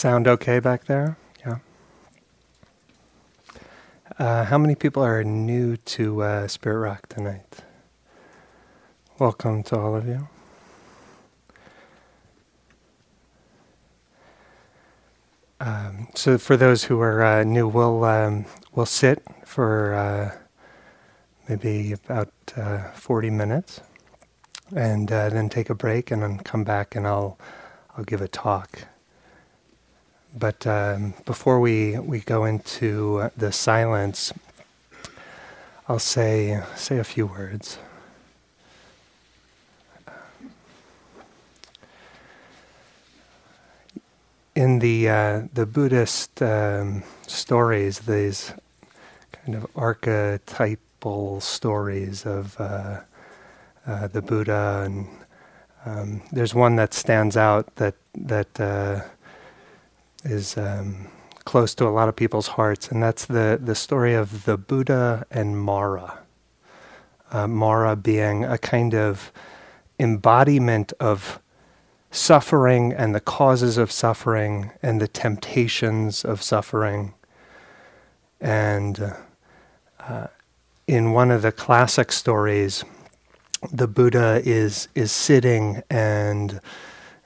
Sound okay back there? Yeah. Uh, how many people are new to uh, Spirit Rock tonight? Welcome to all of you. Um, so, for those who are uh, new, we'll um, we'll sit for uh, maybe about uh, forty minutes, and uh, then take a break, and then come back, and I'll I'll give a talk. But um, before we we go into the silence, I'll say say a few words. in the uh, the Buddhist um, stories, these kind of archetypal stories of uh, uh, the Buddha, and um, there's one that stands out that that uh, is um, close to a lot of people's hearts, and that's the the story of the Buddha and Mara. Uh, Mara being a kind of embodiment of suffering and the causes of suffering and the temptations of suffering. And uh, in one of the classic stories, the Buddha is is sitting and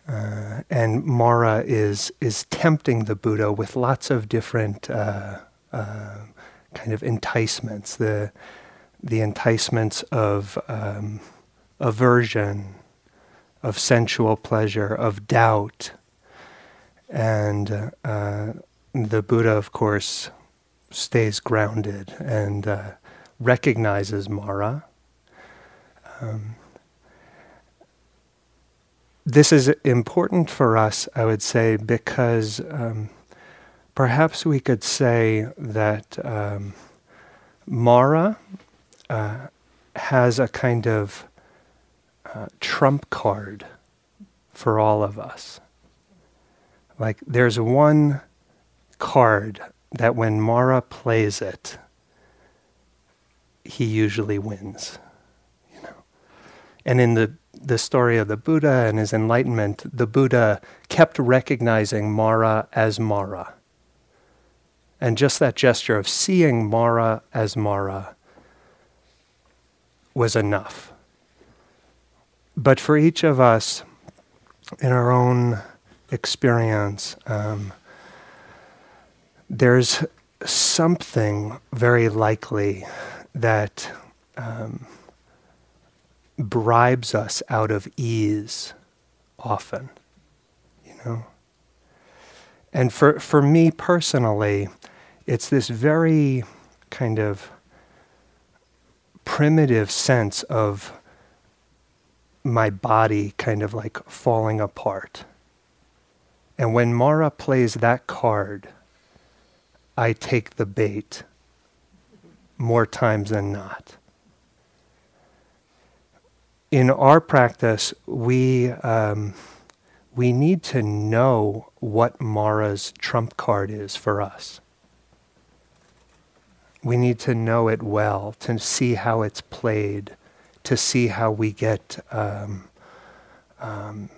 uh, and Mara is is tempting the Buddha with lots of different uh, uh kind of enticements. The the enticements of um, aversion of sensual pleasure, of doubt. And uh, the Buddha, of course, stays grounded and uh, recognizes Mara. Um, this is important for us, I would say, because um, perhaps we could say that um, Mara uh, has a kind of uh, trump card for all of us. Like there's one card that when Mara plays it, he usually wins. And in the the story of the Buddha and his enlightenment, the Buddha kept recognizing Mara as Mara. And just that gesture of seeing Mara as Mara was enough. But for each of us, in our own experience, um, there's something very likely that um, bribes us out of ease often, you know. And for, for me personally, it's this very kind of primitive sense of my body kind of like falling apart. And when Mara plays that card, I take the bait more times than not. In our practice, we, um, we need to know what Mara's trump card is for us. We need to know it well to see how it's played to see how we get um, um,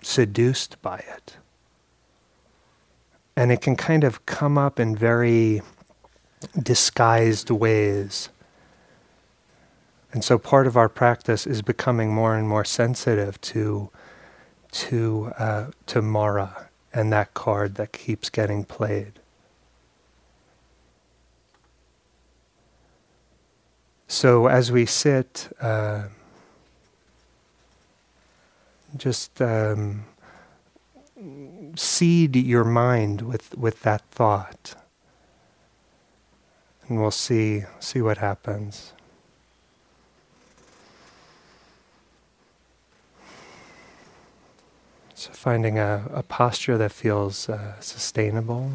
seduced by it. And it can kind of come up in very disguised ways. And so part of our practice is becoming more and more sensitive to to uh, to Mara and that card that keeps getting played. So as we sit, uh, just um, seed your mind with, with that thought, and we'll see see what happens. Finding a, a posture that feels uh, sustainable.